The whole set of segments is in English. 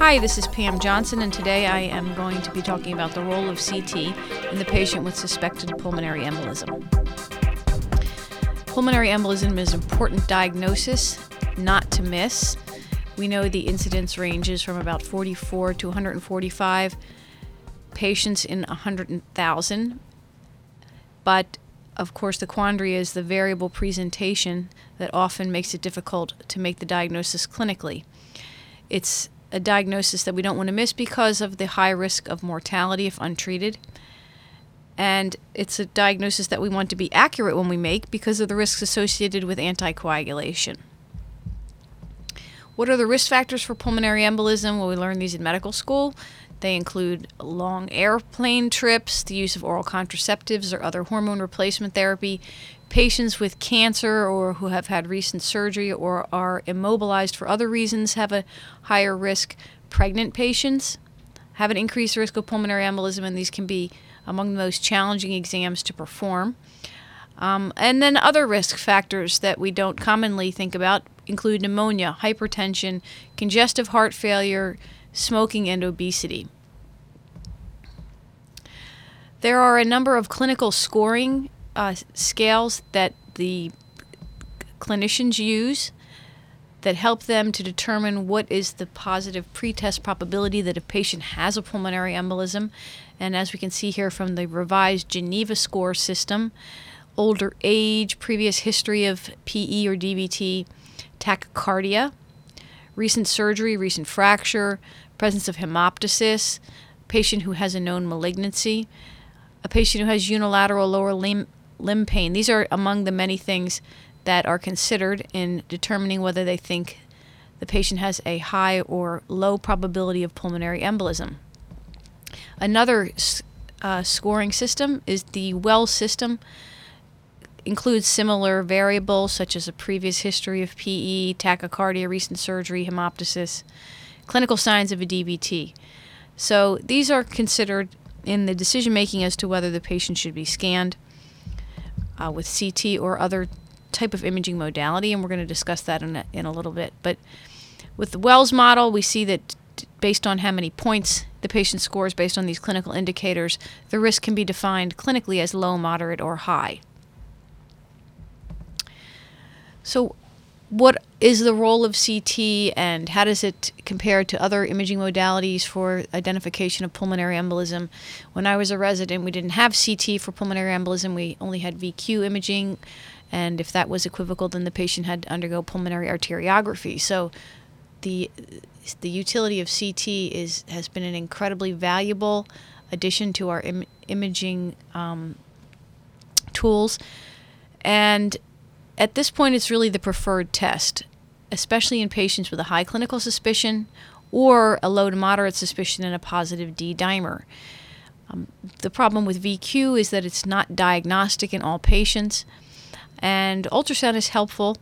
Hi, this is Pam Johnson, and today I am going to be talking about the role of CT in the patient with suspected pulmonary embolism. Pulmonary embolism is an important diagnosis not to miss. We know the incidence ranges from about 44 to 145 patients in 100,000, but of course, the quandary is the variable presentation that often makes it difficult to make the diagnosis clinically. It's a diagnosis that we don't want to miss because of the high risk of mortality if untreated. And it's a diagnosis that we want to be accurate when we make because of the risks associated with anticoagulation. What are the risk factors for pulmonary embolism? Well, we learned these in medical school. They include long airplane trips, the use of oral contraceptives or other hormone replacement therapy, patients with cancer or who have had recent surgery or are immobilized for other reasons have a higher risk. Pregnant patients have an increased risk of pulmonary embolism, and these can be among the most challenging exams to perform. Um, and then other risk factors that we don't commonly think about include pneumonia, hypertension, congestive heart failure, smoking, and obesity. There are a number of clinical scoring uh, scales that the clinicians use that help them to determine what is the positive pretest probability that a patient has a pulmonary embolism. And as we can see here from the revised Geneva score system, older age, previous history of PE or DVT, tachycardia, recent surgery, recent fracture, presence of hemoptysis, patient who has a known malignancy, a patient who has unilateral lower limb limb pain. These are among the many things that are considered in determining whether they think the patient has a high or low probability of pulmonary embolism. Another uh, scoring system is the Wells system. Includes similar variables such as a previous history of PE, tachycardia, recent surgery, hemoptysis, clinical signs of a DVT. So these are considered in the decision making as to whether the patient should be scanned uh, with CT or other type of imaging modality, and we're going to discuss that in a, in a little bit. But with the Wells model, we see that based on how many points the patient scores based on these clinical indicators, the risk can be defined clinically as low, moderate, or high. So, what is the role of CT and how does it compare to other imaging modalities for identification of pulmonary embolism? When I was a resident, we didn't have CT for pulmonary embolism, we only had VQ imaging. And if that was equivocal, then the patient had to undergo pulmonary arteriography. So the the utility of CT is has been an incredibly valuable addition to our Im- imaging um, tools, and at this point, it's really the preferred test, especially in patients with a high clinical suspicion or a low to moderate suspicion and a positive D dimer. Um, the problem with VQ is that it's not diagnostic in all patients, and ultrasound is helpful.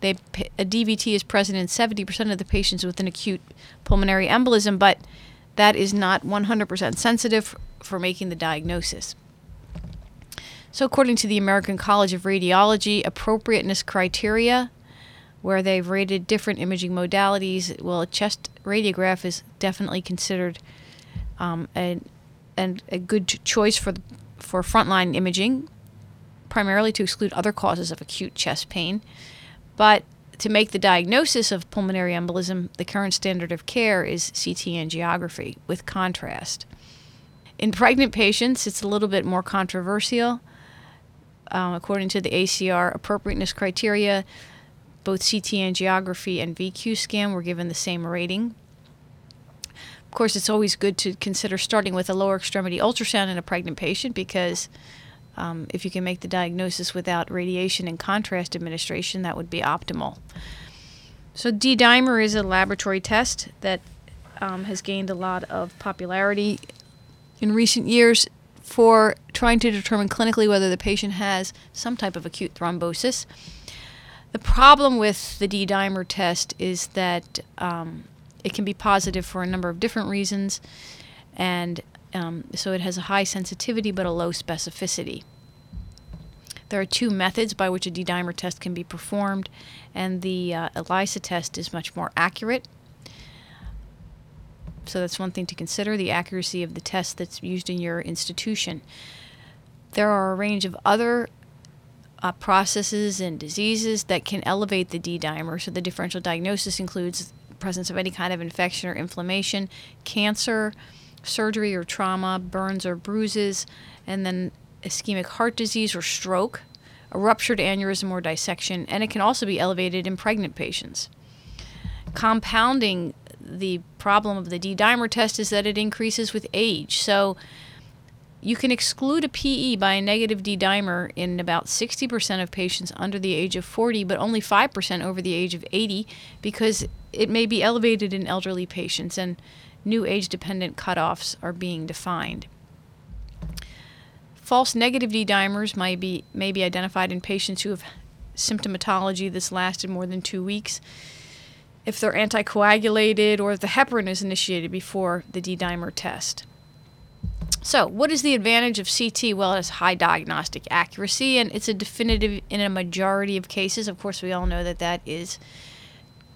They, a DVT is present in 70% of the patients with an acute pulmonary embolism, but that is not 100% sensitive for making the diagnosis. So, according to the American College of Radiology appropriateness criteria, where they've rated different imaging modalities, well, a chest radiograph is definitely considered um, a, good choice for for frontline imaging, primarily to exclude other causes of acute chest pain. But to make the diagnosis of pulmonary embolism, the current standard of care is CT angiography with contrast. In pregnant patients, it's a little bit more controversial um, according to the ACR appropriateness criteria, both CT angiography and VQ scan were given the same rating. Of course, it's always good to consider starting with a lower extremity ultrasound in a pregnant patient because um, if you can make the diagnosis without radiation and contrast administration, that would be optimal. So, D dimer is a laboratory test that um, has gained a lot of popularity in recent years for trying to determine clinically whether the patient has some type of acute thrombosis. The problem with the D dimer test is that um, it can be positive for a number of different reasons, and um, so it has a high sensitivity but a low specificity. There are two methods by which a D dimer test can be performed, and the uh, ELISA test is much more accurate. So that's one thing to consider the accuracy of the test that's used in your institution. There are a range of other uh, processes and diseases that can elevate the D dimer. So the differential diagnosis includes presence of any kind of infection or inflammation, cancer, surgery or trauma, burns or bruises, and then ischemic heart disease or stroke, a ruptured aneurysm or dissection, and it can also be elevated in pregnant patients. Compounding the problem of the D dimer test is that it increases with age. So you can exclude a PE by a negative D dimer in about 60% of patients under the age of 40, but only 5% over the age of 80 because it may be elevated in elderly patients and new age dependent cutoffs are being defined. False negative D dimers might be, may be identified in patients who have symptomatology that's lasted more than two weeks if they're anticoagulated or if the heparin is initiated before the D dimer test. So, what is the advantage of CT? Well, it has high diagnostic accuracy and it's a definitive in a majority of cases. Of course, we all know that that is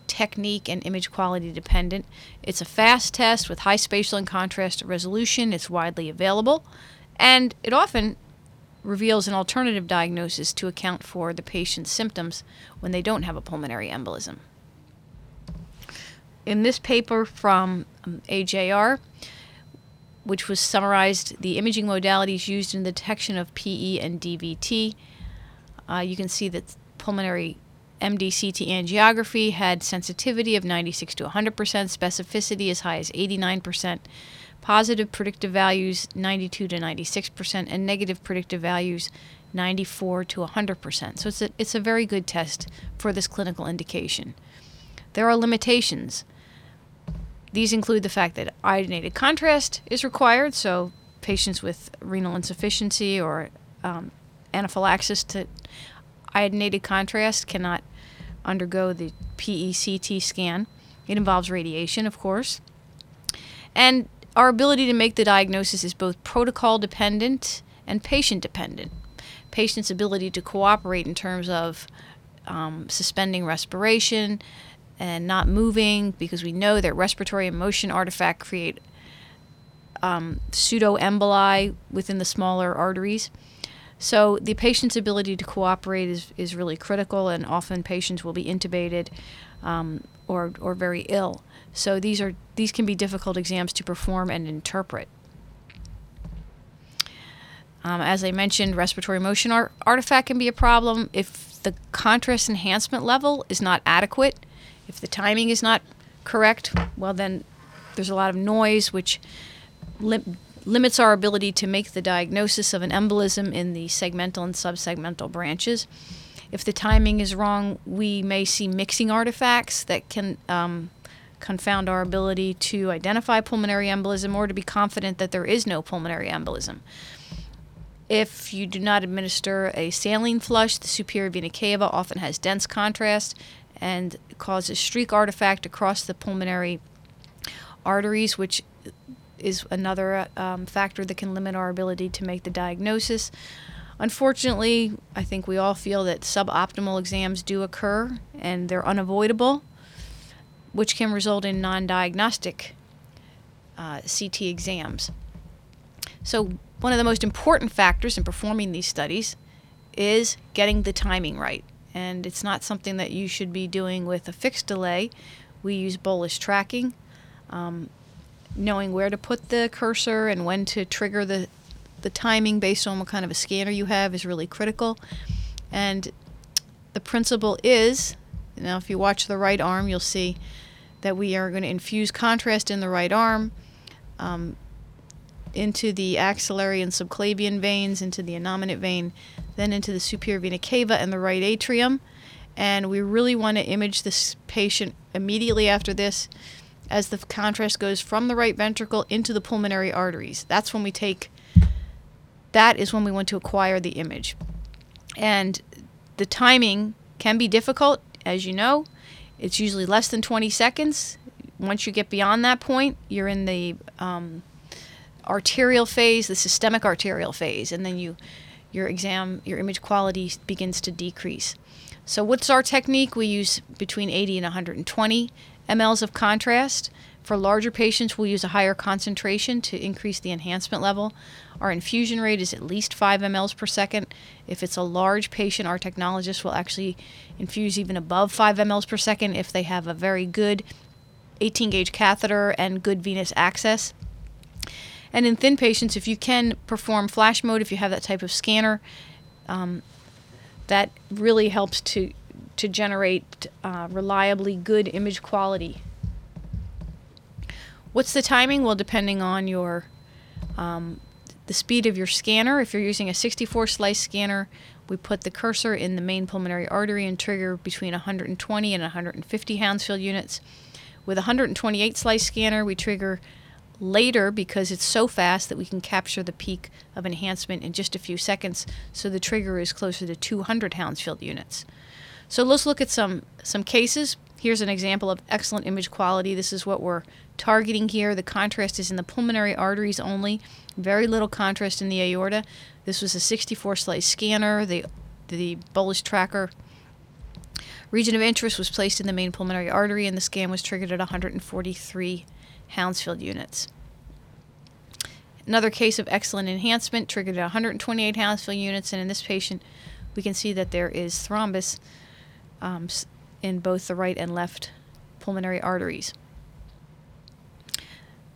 technique and image quality dependent. It's a fast test with high spatial and contrast resolution. It's widely available and it often reveals an alternative diagnosis to account for the patient's symptoms when they don't have a pulmonary embolism. In this paper from um, AJR, which was summarized the imaging modalities used in the detection of PE and DVT. Uh, you can see that pulmonary MDCT angiography had sensitivity of 96 to 100%, specificity as high as 89%, positive predictive values 92 to 96%, and negative predictive values 94 to 100%. So it's a, it's a very good test for this clinical indication. There are limitations. These include the fact that iodinated contrast is required, so patients with renal insufficiency or um, anaphylaxis to iodinated contrast cannot undergo the PECT scan. It involves radiation, of course. And our ability to make the diagnosis is both protocol dependent and patient dependent. Patient's ability to cooperate in terms of um, suspending respiration, and not moving because we know that respiratory and motion artifact create um, pseudoemboli within the smaller arteries. So the patient's ability to cooperate is, is really critical, and often patients will be intubated um, or, or very ill. So these are these can be difficult exams to perform and interpret. Um, as I mentioned, respiratory motion art- artifact can be a problem if the contrast enhancement level is not adequate if the timing is not correct, well, then there's a lot of noise, which lim- limits our ability to make the diagnosis of an embolism in the segmental and subsegmental branches. If the timing is wrong, we may see mixing artifacts that can um, confound our ability to identify pulmonary embolism or to be confident that there is no pulmonary embolism. If you do not administer a saline flush, the superior vena cava often has dense contrast and causes streak artifact across the pulmonary arteries, which is another um, factor that can limit our ability to make the diagnosis. Unfortunately, I think we all feel that suboptimal exams do occur and they're unavoidable, which can result in non diagnostic uh, CT exams. So, one of the most important factors in performing these studies is getting the timing right and it's not something that you should be doing with a fixed delay. We use bolus tracking. Um, knowing where to put the cursor and when to trigger the, the timing based on what kind of a scanner you have is really critical. And the principle is now, if you watch the right arm, you'll see that we are going to infuse contrast in the right arm. Um, into the axillary and subclavian veins, into the innominate vein, then into the superior vena cava and the right atrium. And we really want to image this patient immediately after this as the contrast goes from the right ventricle into the pulmonary arteries. That's when we take, that is when we want to acquire the image. And the timing can be difficult, as you know. It's usually less than 20 seconds. Once you get beyond that point, you're in the um, arterial phase, the systemic arterial phase, and then you your exam, your image quality begins to decrease. So what's our technique? We use between 80 and 120 mLs of contrast For larger patients, we'll use a higher concentration to increase the enhancement level. Our infusion rate is at least 5 mLs per second. If it's a large patient, our technologist will actually infuse even above 5 mLs per second if they have a very good 18 gauge catheter and good venous access. And in thin patients, if you can perform flash mode, if you have that type of scanner, um, that really helps to to generate uh, reliably good image quality. What's the timing? Well, depending on your um, the speed of your scanner. If you're using a 64 slice scanner, we put the cursor in the main pulmonary artery and trigger between 120 and 150 Hounsfield units. With a 128 slice scanner, we trigger later because it's so fast that we can capture the peak of enhancement in just a few seconds, so the trigger is closer to 200 Hounsfield units. So let's look at some, some cases. Here's an example of excellent image quality. This is what we're targeting here. The contrast is in the pulmonary arteries only, very little contrast in the aorta. This was a 64 slice scanner. The, the bolus tracker region of interest was placed in the main pulmonary artery, and the scan was triggered at 143 Hounsfield units. Another case of excellent enhancement triggered at 128 Hounsfield units, and in this patient, we can see that there is thrombus um, in both the right and left pulmonary arteries.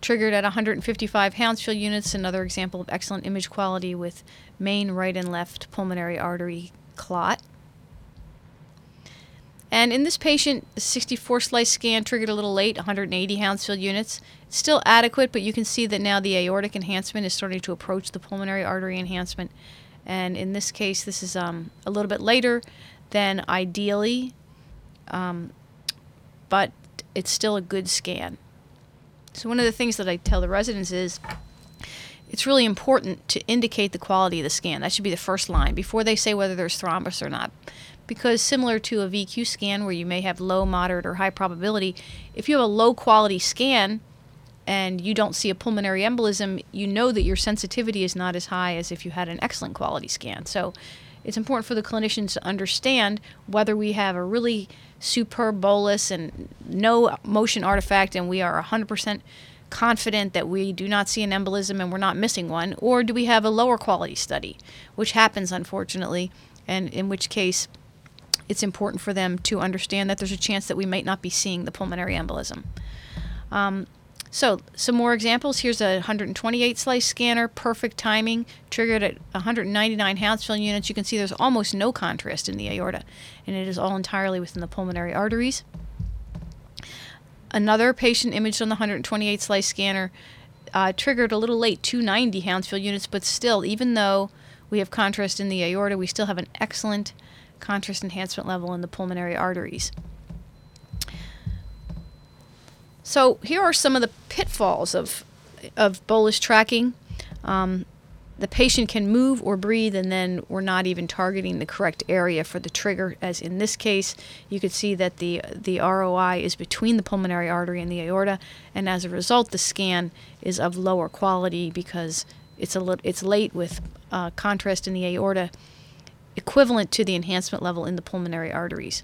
Triggered at 155 Hounsfield units, another example of excellent image quality with main right and left pulmonary artery clot. And in this patient, the 64 slice scan triggered a little late, 180 Hounsfield units. It's still adequate, but you can see that now the aortic enhancement is starting to approach the pulmonary artery enhancement. And in this case, this is um, a little bit later than ideally, um, but it's still a good scan. So, one of the things that I tell the residents is it's really important to indicate the quality of the scan. That should be the first line before they say whether there's thrombus or not because similar to a VQ scan where you may have low, moderate, or high probability, if you have a low quality scan and you don't see a pulmonary embolism, you know that your sensitivity is not as high as if you had an excellent quality scan. So it's important for the clinicians to understand whether we have a really superb bolus and no motion artifact and we are 100% confident that we do not see an embolism and we're not missing one, or do we have a lower quality study, which happens unfortunately, and in which case it's important for them to understand that there's a chance that we might not be seeing the pulmonary embolism. Um, so, some more examples. Here's a 128 slice scanner, perfect timing, triggered at 199 Hounsfield units. You can see there's almost no contrast in the aorta, and it is all entirely within the pulmonary arteries. Another patient imaged on the 128 slice scanner uh, triggered a little late, 290 Hounsfield units, but still, even though we have contrast in the aorta, we still have an excellent contrast enhancement level in the pulmonary arteries. So here are some of the pitfalls of, of bolus tracking. Um, the patient can move or breathe, and then we're not even targeting the correct area for the trigger. As in this case, you could see that the the ROI is between the pulmonary artery and the aorta, and as a result, the scan is of lower quality because it's a li- it's late with uh, contrast in the aorta equivalent to the enhancement level in the pulmonary arteries.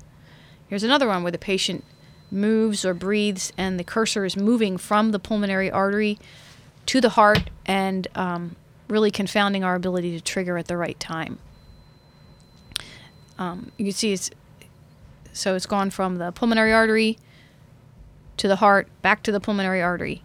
Here's another one where the patient moves or breathes and the cursor is moving from the pulmonary artery to the heart and um, really confounding our ability to trigger at the right time. Um, you can see it's so it's gone from the pulmonary artery to the heart, back to the pulmonary artery,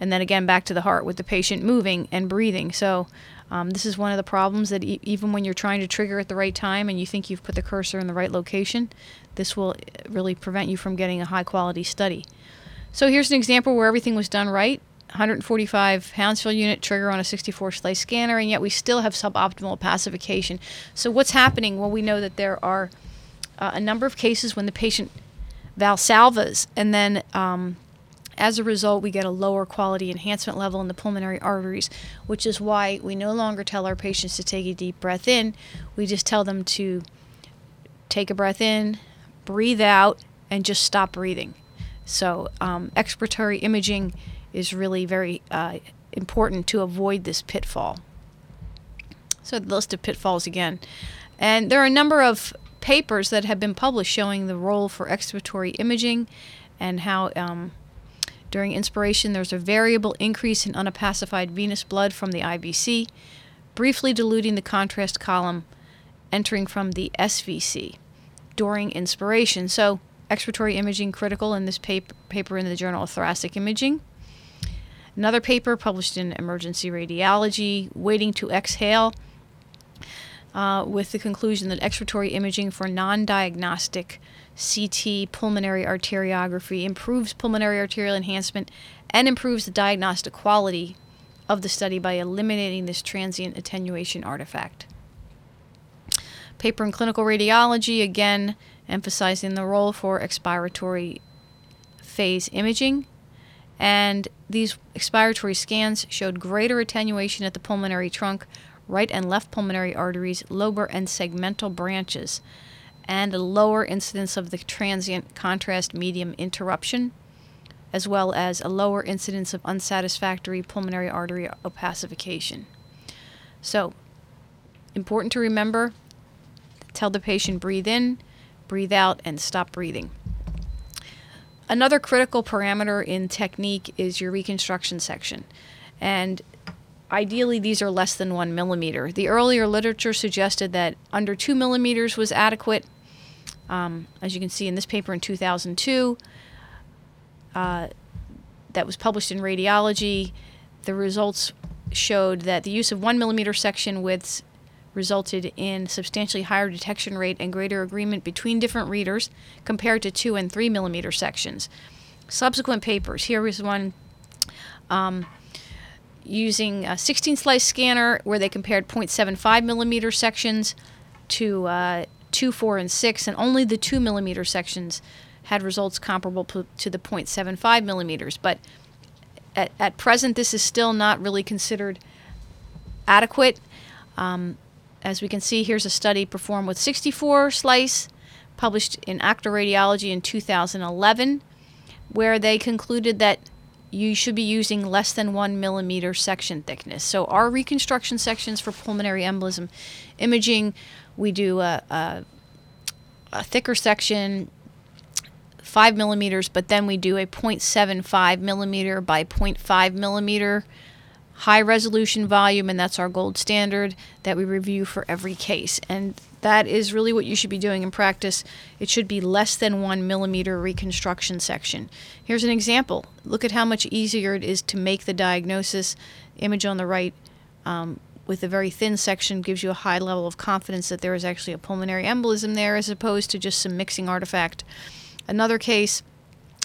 and then again back to the heart with the patient moving and breathing. So um, this is one of the problems that e- even when you're trying to trigger at the right time and you think you've put the cursor in the right location, this will uh, really prevent you from getting a high quality study. So here's an example where everything was done right. 145 Hounsfield unit trigger on a 64 slice scanner, and yet we still have suboptimal opacification. So what's happening? Well, we know that there are uh, a number of cases when the patient valsalvas, and then um, as a result, we get a lower quality enhancement level in the pulmonary arteries, which is why we no longer tell our patients to take a deep breath in. We just tell them to take a breath in, breathe out, and just stop breathing. So, um, expiratory imaging is really very uh, important to avoid this pitfall. So, the list of pitfalls again. And there are a number of papers that have been published showing the role for expiratory imaging and how um, During inspiration, there's a variable increase in unopacified venous blood from the IVC, briefly diluting the contrast column entering from the SVC during inspiration. So, expiratory imaging critical in this paper, paper in the Journal of Thoracic Imaging. Another paper published in Emergency Radiology, Waiting to Exhale, uh, with the conclusion that expiratory imaging for non diagnostic CT pulmonary arteriography improves pulmonary arterial enhancement and improves the diagnostic quality of the study by eliminating this transient attenuation artifact. Paper in clinical radiology, again, emphasizing the role for expiratory phase imaging. And these expiratory scans showed greater attenuation at the pulmonary trunk, right and left pulmonary arteries, lobar and segmental branches, and a lower incidence of the transient contrast medium interruption, as well as a lower incidence of unsatisfactory pulmonary artery opacification. So, important to remember tell the patient breathe in, breathe out, and stop breathing. Another critical parameter in technique is your reconstruction section. And ideally, these are less than one millimeter. The earlier literature suggested that under two millimeters was adequate. Um, as you can see in this paper in 2002, uh, that was published in Radiology, the results showed that the use of one millimeter section widths resulted in substantially higher detection rate and greater agreement between different readers compared to 2 and 3 millimeter sections. Subsequent papers here is one um, using a 16 slice scanner where they compared 0.75 millimeter sections to uh, 2, 4, and 6, and only the 2 millimeter sections had results comparable to the 0.75 millimeters. But at, at present, this is still not really considered adequate. Um, as we can see, here's a study performed with 64 slice, published in Acta Radiology in 2011, where they concluded that you should be using less than one millimeter section thickness. So, our reconstruction sections for pulmonary embolism imaging, we do a, a, a thicker section, five millimeters, but then we do a 0.75 millimeter by 0.5 millimeter high resolution volume, and that's our gold standard that we review for every case. And that is really what you should be doing in practice. It should be less than one millimeter reconstruction section. Here's an example. Look at how much easier it is to make the diagnosis. Image on the right um, with a very thin section gives you a high level of confidence that there is actually a pulmonary embolism there as opposed to just some mixing artifact. Another case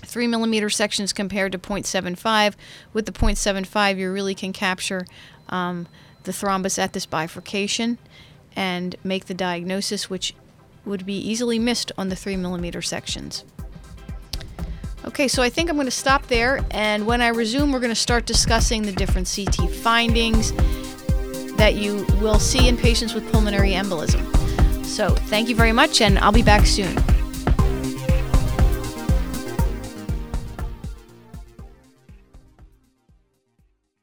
3 millimeter sections compared to 0.75. With the 0.75, you really can capture um, the thrombus at this bifurcation and make the diagnosis, which would be easily missed on the 3 millimeter sections. Okay, so I think I'm going to stop there, and when I resume, we're going to start discussing the different CT findings that you will see in patients with pulmonary embolism. So, thank you very much, and I'll be back soon.